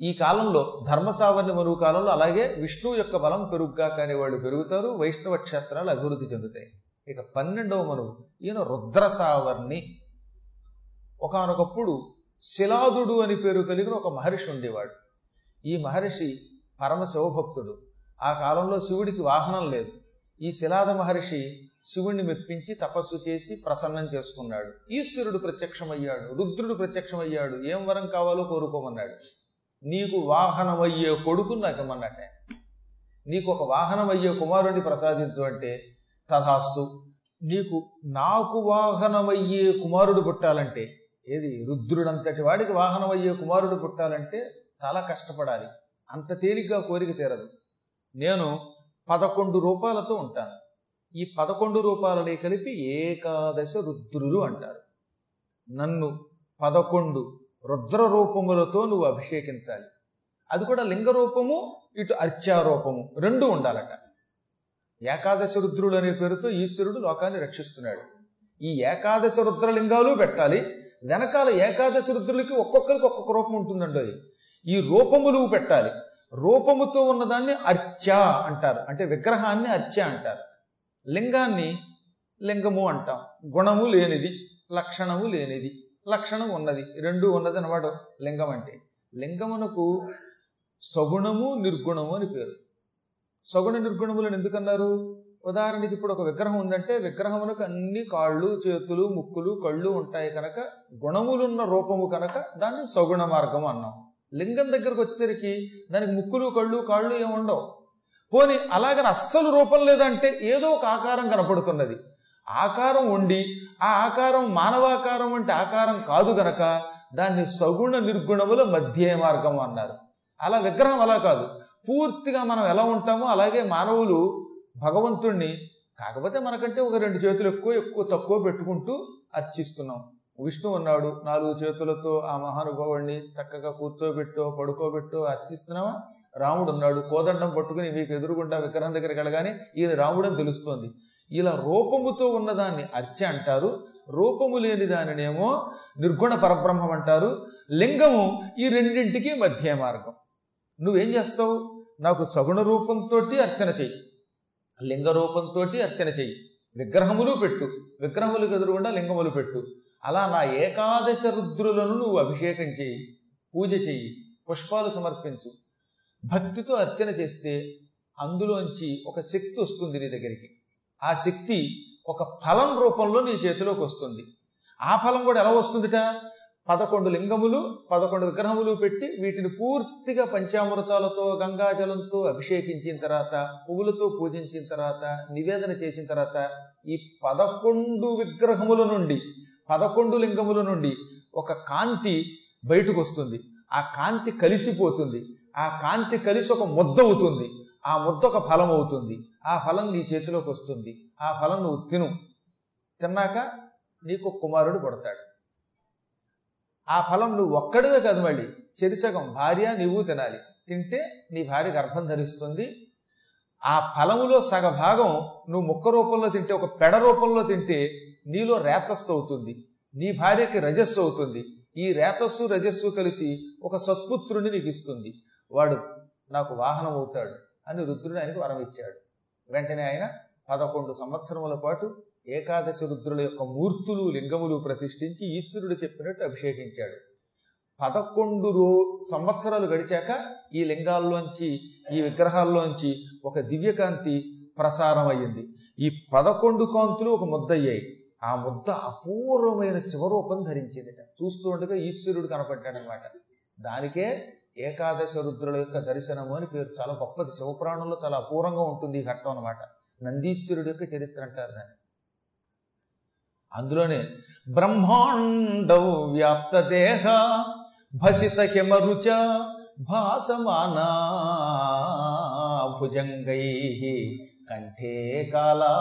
ఈ కాలంలో ధర్మసావర్ణి మరువు కాలంలో అలాగే విష్ణువు యొక్క బలం పెరుగుగా కానీ వాళ్ళు పెరుగుతారు వైష్ణవ క్షేత్రాలు అభివృద్ధి చెందుతాయి. ఇక పన్నెండవ మనువు ఈయన రుద్రసావర్ణి. ఒకనొకప్పుడు శిలాదుడు అని పేరు కలిగిన ఒక మహర్షి ఉండేవాడు. ఈ మహర్షి పరమ శివభక్తుడు. ఆ కాలంలో శివుడికి వాహనం లేదు. ఈ శిలాద మహర్షి శివుణ్ణి మెప్పించి తపస్సు చేసి ప్రసన్నం చేసుకున్నాడు. ఈశ్వరుడు ప్రత్యక్షమయ్యాడు రుద్రుడు ప్రత్యక్షమయ్యాడు. ఏం వరం కావాలో కోరుకోమన్నాడు. నీకు వాహనమయ్యే కొడుకుని నాకు ఇమ్మన్నట్టే. నీకు ఒక వాహనమయ్యే కుమారుడిని ప్రసాదించు అంటే తథాస్తు నీకు నాకు వాహనమయ్యే కుమారుడు పుట్టాలంటే ఏది? రుద్రుడంతటి వాడికి వాహనమయ్యే కుమారుడు పుట్టాలంటే చాలా కష్టపడాలి. అంత తేలిగ్గా కోరిక తీరదు. నేను పదకొండు రూపాయలతో ఉంటాను. ఈ పదకొండు రూపాలనే కలిపి ఏకాదశ రుద్రులు అంటారు. నన్ను పదకొండు రుద్ర రూపములతో నువ్వు అభిషేకించాలి. అది కూడా లింగ రూపము ఇటు అర్చారూపము రెండు ఉండాలట. ఏకాదశ రుద్రుడు అనే పేరుతో ఈశ్వరుడు లోకాన్ని రక్షిస్తున్నాడు. ఈ ఏకాదశ రుద్రలింగాలు పెట్టాలి. వెనకాల ఏకాదశ రుద్రులకి ఒక్కొక్కరికి ఒక్కొక్క రూపం ఉంటుందండి అది. ఈ రూపములు పెట్టాలి. రూపముతో ఉన్నదాన్ని అర్చ అంటారు. అంటే విగ్రహాన్ని అర్చ అంటారు. లింగాన్ని లింగము అంటాం. గుణము లేనిది లక్షణము లేనిది. లక్షణం ఉన్నది. రెండు ఉన్నది అనమాట లింగం అంటే. లింగమునకు సగుణము నిర్గుణము అని పేరు. సగుణ నిర్గుణములను ఎందుకన్నారు? ఉదాహరణకి ఇప్పుడు ఒక విగ్రహం ఉందంటే విగ్రహమునకు అన్ని కాళ్ళు చేతులు ముక్కులు కళ్ళు ఉంటాయి కనుక గుణములున్న రూపము కనుక దాన్ని సగుణ మార్గం అన్నాం. లింగం దగ్గరకు వచ్చేసరికి దానికి ముక్కులు కళ్ళు కాళ్ళు ఏమి ఉండవు పోని అలాగని అస్సలు రూపం లేదంటే ఏదో ఒక ఆకారం కనపడుతున్నది. ఆకారం ఉండి ఆ ఆకారం మానవాకారం వంటి ఆకారం కాదు గనక దాన్ని సగుణ నిర్గుణముల మధ్య మార్గం అన్నారు. అలా విగ్రహం అలా కాదు. పూర్తిగా మనం ఎలా ఉంటామో అలాగే మానవులు భగవంతుణ్ణి కాకపోతే మనకంటే ఒక రెండు చేతులు ఎక్కువ ఎక్కువ తక్కువ పెట్టుకుంటూ అర్చిస్తున్నాం. విష్ణు ఉన్నాడు నాలుగు చేతులతో ఆ మహానుభావుడిని చక్కగా కూర్చోబెట్టో పడుకోబెట్టో అర్చిస్తున్నావా? రాముడు ఉన్నాడు. కోదండం పట్టుకుని మీకు ఎదురుగుండా విగ్రహం దగ్గరికి వెళ్ళగానే ఈయన రాముడని తెలుస్తోంది. ఇలా రూపముతో ఉన్నదాన్ని అర్చ అంటారు. రూపము లేని దానినేమో నిర్గుణ పరబ్రహ్మం అంటారు. లింగము ఈ రెండింటికి మధ్య మార్గం. నువ్వేం చేస్తావు? నాకు సగుణ రూపంతో అర్చన చెయ్యి. లింగ రూపంతో అర్చన చెయ్యి. విగ్రహములు పెట్టు. విగ్రహములకు ఎదురుగుండా లింగములు పెట్టు. అలా నా ఏకాదశ రుద్రులను నువ్వు అభిషేకం చేయి పూజ చెయ్యి. పుష్పాలు సమర్పించు. భక్తితో అర్చన చేస్తే అందులోంచి ఒక శక్తి వస్తుంది నీ దగ్గరికి. ఆ శక్తి ఒక ఫలం రూపంలో నీ చేతిలోకి వస్తుంది. ఆ ఫలం కూడా ఎలా వస్తుందిట? పదకొండు లింగములు పదకొండు విగ్రహములు పెట్టి వీటిని పూర్తిగా పంచామృతాలతో గంగాజలంతో అభిషేకించిన తర్వాత పువ్వులతో పూజించిన తర్వాత నివేదన చేసిన తర్వాత ఈ పదకొండు విగ్రహముల నుండి పదకొండు లింగముల నుండి ఒక కాంతి బయటకు వస్తుంది. ఆ కాంతి కలిసిపోతుంది. ఆ కాంతి కలిసి ఒక ముద్ద అవుతుంది. ఆ ముద్ద ఒక ఫలం అవుతుంది ఆ ఫలం నీ చేతిలోకి వస్తుంది ఆ ఫలం నువ్వు తిను. తిన్నాక నీకు కుమారుడు పుడతాడు. ఆ ఫలం నువ్వు ఒక్కడివే కాదు మళ్ళీ. చెరిసగం భార్య నువ్వు తినాలి. తింటే నీ భార్య గర్భం ధరిస్తుంది. ఆ ఫలములో సగ భాగం నువ్వు ముక్క రూపంలో తింటే ఒక పెడ రూపంలో తింటే నీలో రేతస్సు అవుతుంది. నీ భార్యకి రజస్సు అవుతుంది. ఈ రేతస్సు రజస్సు కలిసి ఒక సత్పుత్రుని నీకు ఇస్తుంది. వాడు నాకు వాహనం అవుతాడు అని రుద్రుడు ఆయనకు వరం ఇచ్చాడు. వెంటనే ఆయన పదకొండు సంవత్సరముల పాటు ఏకాదశి రుద్రుల యొక్క మూర్తులు లింగములు ప్రతిష్ఠించి ఈశ్వరుడు చెప్పినట్టు అభిషేకించాడు. పదకొండు రో సంవత్సరాలు గడిచాక ఈ లింగాల్లోంచి ఈ విగ్రహాల్లోంచి ఒక దివ్యకాంతి ప్రసారమయ్యింది. ఈ పదకొండు కాంతులు ఒక ముద్దయ్యాయి. ఆ ముద్ద అపూర్వమైన శివరూపం ధరించింది చూస్తూ ఉండగా ఈశ్వరుడు కనపడ్డాడనమాట దానికే ఏకాదశ రుద్రుల యొక్క దర్శనము అని పేరు. చాలా గొప్పది. శివపురాణంలో చాలా అపూర్వంగా ఉంటుంది ఈ ఘట్టం అనమాట నందీశ్వరుడు యొక్క చరిత్ర అంటారు దాన్ని. అందులోనే బ్రహ్మాండ వ్యాప్త దేహ భసిత హిమరుచ భాసమానా భుజంగై కంఠే కాళా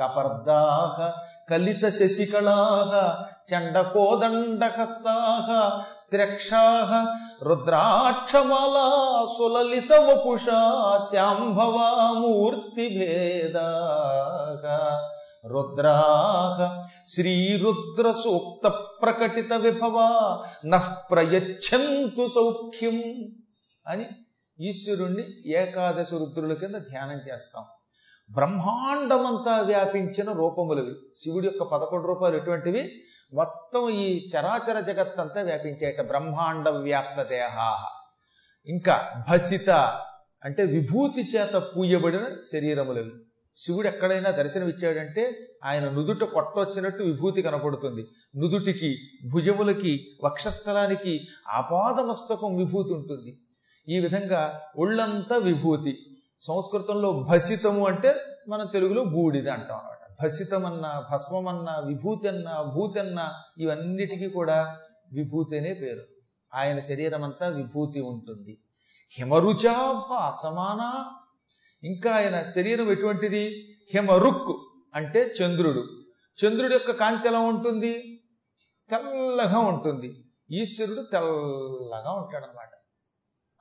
కపర్దాహ కలిత శశికళాహ చండకోదండకస్తాహ త్ర్యక్షా రుద్రాక్షమాలా సులలిత వపుషా శాంభవా మూర్తిభేదా రుద్రాహ శ్రీరుద్ర సూక్త ప్రకటిత విభవా నః ప్రయచ్చంతు సౌఖ్యం అని ఈశ్వరుణ్ణి ఏకాదశ రుద్రుల కింద ధ్యానం చేస్తాం. బ్రహ్మాండమంతా వ్యాపించిన రూపములవి. శివుడి యొక్క పదకొండు రూపాయలు ఎటువంటివి? మొత్తం ఈ చరాచర జగత్తంతా వ్యాపించేట బ్రహ్మాండ వ్యాప్త దేహాహ. ఇంకా భసిత అంటే విభూతి చేత పూయబడిన శరీరములవి. శివుడు ఎక్కడైనా దర్శనమిచ్చాడంటే ఆయన నుదుట కొట్టొచ్చినట్టు విభూతి కనపడుతుంది. నుదుటికి భుజములకి వక్షస్థలానికి ఆపాదమస్తకం విభూతి ఉంటుంది. ఈ విధంగా ఒళ్ళంతా విభూతి. సంస్కృతంలో భసితము అంటే మన తెలుగులో బూడిద అంటాం అనమాట భసితమన్న భస్మమన్నా విభూతన్న భూతన్న ఇవన్నిటికీ కూడా విభూతి అనే పేరు. ఆయన శరీరం అంతా విభూతి ఉంటుంది. హిమరుచాప అసమాన ఇంకా ఆయన శరీరం ఎటువంటిది? హిమరుక్ అంటే చంద్రుడు. చంద్రుడి యొక్క కాంతి ఎలా ఉంటుంది? తెల్లగా ఉంటుంది. ఈశ్వరుడు తెల్లగా ఉంటాడనమాట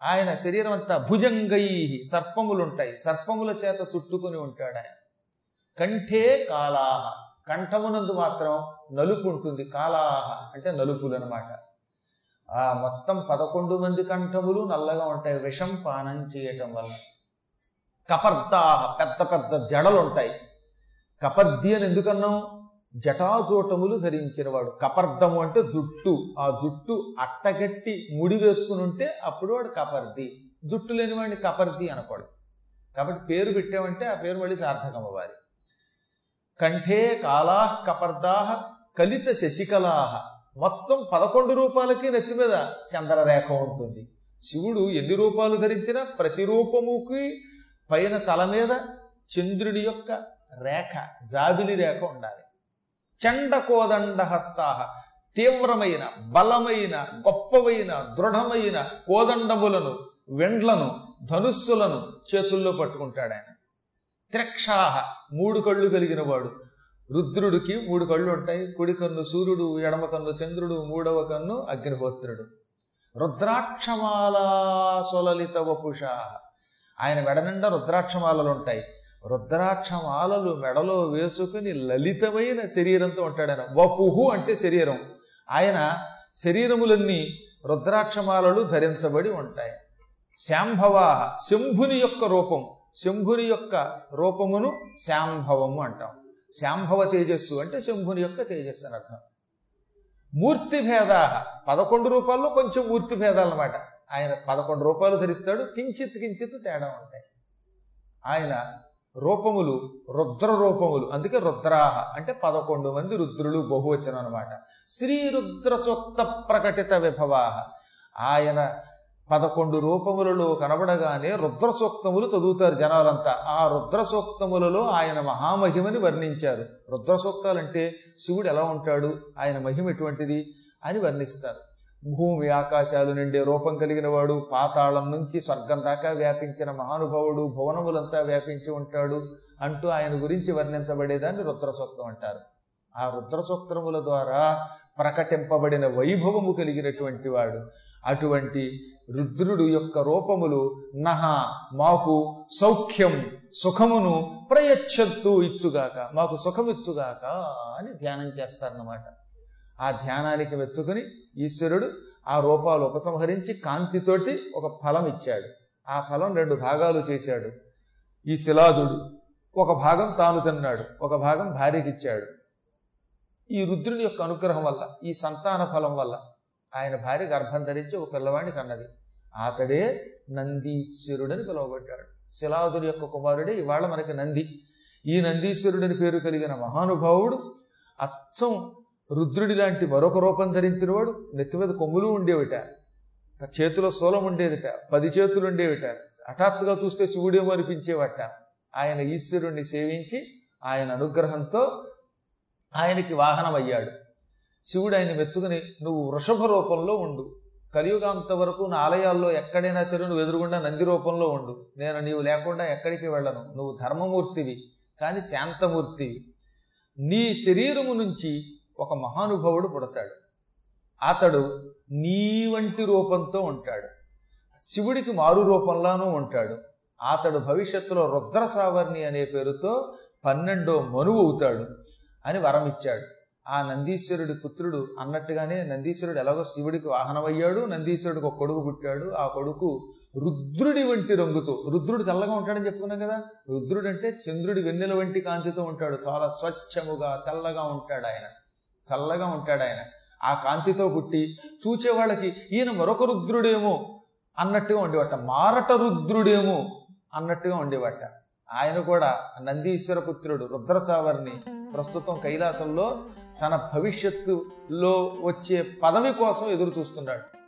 ఆయన శరీరం అంతా భుజంగై సర్పములు ఉంటాయి సర్పముల చేత చుట్టుకొని ఉంటాడు ఆయన. కంఠే కాలాహ. కంఠమునందు మాత్రం నలుపు ఉంటుంది కాలాహ అంటే నలుపులు అనమాట ఆ మొత్తం పదకొండు మంది కంఠములు నల్లగా ఉంటాయి. విషం పానం చేయటం వల్ల. కపర్దాహ పెద్ద పెద్ద జడలు ఉంటాయి కపర్ది అని ఎందుకన్నాం? జటాజోటములు ధరించినవాడు. కపర్దము అంటే జుట్టు. ఆ జుట్టు అట్టగట్టి ముడి వేసుకుని ఉంటే అప్పుడు వాడు కపర్ది. జుట్టు లేని వాడిని కపర్ది అనకూడదు. కాబట్టి పేరు పెట్టామంటే ఆ పేరు మళ్ళీ సార్థకం అవ్వాలి. కంఠే కాలాహ కపర్దాహ కలిత శశికలాహ మొత్తం పదకొండు రూపాలకి నెత్తి మీద చంద్రరేఖ ఉంటుంది. శివుడు ఎన్ని రూపాలు ధరించినా ప్రతి రూపముకి పైన తల మీద చంద్రుడి యొక్క రేఖ జాబిలి రేఖ ఉండాలి. చండ హస్తాహ తీవ్రమైన బలమైన గొప్పవైన దృఢమైన కోదండములను వెండ్లను ధనుస్సులను చేతుల్లో పట్టుకుంటాడు ఆయన. త్రిక్షాహ మూడు కళ్ళు కలిగిన వాడు. రుద్రుడికి మూడు కళ్ళు ఉంటాయి. కుడి కన్ను సూర్యుడు ఎడమ కన్ను చంద్రుడు మూడవ కన్ను అగ్నిహోత్రుడు. రుద్రాక్షమాలా సొలలిత వపుష ఆయన వెడనిండా రుద్రాక్షమాలలు ఉంటాయి. రుద్రాక్షమాలలు మెడలో వేసుకుని లలితమైన శరీరంతో ఉంటాడు ఆయన వపుహు అంటే శరీరం. ఆయన శరీరములన్నీ రుద్రాక్షమాలలు ధరించబడి ఉంటాయి. శాంభవా శంభుని యొక్క రూపం. శంభుని యొక్క రూపమును శాంభవము అంటాం. శాంభవ తేజస్సు అంటే శంభుని యొక్క తేజస్సు అని అర్థం. మూర్తి భేదా పదకొండు రూపాల్లో కొంచెం మూర్తి భేదాలు అనమాట ఆయన పదకొండు రూపాయలు ధరిస్తాడు కించిత్ కించిత్ తేడా ఉంటాయి. ఆయన రూపములు రుద్ర రూపములు అందుకే రుద్రాహ అంటే పదకొండు మంది రుద్రులు బహువచనం అనమాట శ్రీ రుద్ర సూక్త ప్రకటిత విభవాహ. ఆయన పదకొండు రూపములలో కనబడగానే రుద్ర సూక్తములు చదువుతారు జనాలంతా. ఆ రుద్ర సూక్తములలో ఆయన మహామహిమని వర్ణించారు. రుద్ర సూక్తాలంటే శివుడు ఎలా ఉంటాడు? ఆయన మహిమ ఎటువంటిది? అని వర్ణిస్తారు. భూమి ఆకాశాలు నిండే రూపం కలిగిన వాడు పాతాళం నుంచి స్వర్గం దాకా వ్యాపించిన మహానుభావుడు భువనములంతా వ్యాపించి ఉంటాడు అంటూ ఆయన గురించి వర్ణించబడేదాన్ని రుద్ర సూక్తం అంటారు. ఆ రుద్ర సూక్తముల ద్వారా ప్రకటింపబడిన వైభవము కలిగినటువంటి వాడు. అటువంటి రుద్రుడు యొక్క రూపములు నహ మాకు సౌఖ్యం సుఖమును ప్రయచ్చత్తు ఇచ్చుగాక మాకు సుఖమిచ్చుగాక అని ధ్యానం చేస్తారన్నమాట. ఆ ధ్యానానికి మెచ్చుకుని ఈశ్వరుడు ఆ రూపాలు ఉపసంహరించి కాంతితోటి ఒక ఫలం ఇచ్చాడు. ఆ ఫలం రెండు భాగాలు చేశాడు. ఈ శిలాదుడు ఒక భాగం తాను తిన్నాడు ఒక భాగం భార్యకి ఇచ్చాడు. ఈ రుద్రుని యొక్క అనుగ్రహం వల్ల ఈ సంతాన ఫలం వల్ల ఆయన భార్య గర్భం ధరించి ఒక పిల్లవాడిని కన్నది. అతడే నందీశ్వరుడని పిలువబడ్డాడు. శిలాదుడి యొక్క కుమారుడే ఇవాళ మనకి నంది. ఈ నందీశ్వరుడని పేరు కలిగిన మహానుభావుడు అచ్చం రుద్రుడి లాంటి మరొక రూపం ధరించినవాడు నెత్తి మీద కొమ్ములు ఉండేవిట. చేతిలో సోలం ఉండేదిట. పది చేతులు ఉండేవిట. హఠాత్తుగా చూస్తే శివుడేమో అనిపించేవట. ఆయన ఈశ్వరుణ్ణి సేవించి ఆయన అనుగ్రహంతో ఆయనకి వాహనం అయ్యాడు శివుడు ఆయన మెచ్చుకుని నువ్వు వృషభ రూపంలో ఉండు. కలియుగాంత వరకు నా ఆలయాల్లో ఎక్కడైనా సరే నువ్వు ఎదురుగుండా నంది రూపంలో ఉండు. నేను నీవు లేకుండా ఎక్కడికి వెళ్ళను. నువ్వు ధర్మమూర్తివి కానీ శాంతమూర్తివి. నీ శరీరము నుంచి ఒక మహానుభావుడు పుడతాడు. అతడు నీ వంటి రూపంతో ఉంటాడు. శివుడికి మారు రూపంలోనూ ఉంటాడు. అతడు భవిష్యత్తులో రుద్ర సావర్ణి అనే పేరుతో పన్నెండో మనువు అవుతాడు అని వరం ఇచ్చాడు ఆ నందీశ్వరుడి పుత్రుడు అన్నట్టుగానే నందీశ్వరుడు ఎలాగో శివుడికి వాహనమయ్యాడు నందీశ్వరుడికి ఒక కొడుకు పుట్టాడు. ఆ కొడుకు రుద్రుడి వంటి రంగుతో రుద్రుడు తెల్లగా ఉంటాడని చెప్పుకున్నాం కదా రుద్రుడు అంటే చంద్రుడి వెన్నెల వంటి కాంతితో ఉంటాడు. చాలా స్వచ్ఛముగా తెల్లగా ఉంటాడు ఆయన. చల్లగా ఉంటాడు ఆయన. ఆ కాంతితో పుట్టి చూచే వాళ్ళకి ఈయన మరొక రుద్రుడేమో అన్నట్టుగా ఉండేవట. మారట రుద్రుడేమో అన్నట్టుగా ఉండేవట. ఆయన కూడా నందీశ్వర పుత్రుడు రుద్రసావర్ని ప్రస్తుతం కైలాసంలో తన భవిష్యత్తులో వచ్చే పదవి కోసం ఎదురు చూస్తున్నాడు.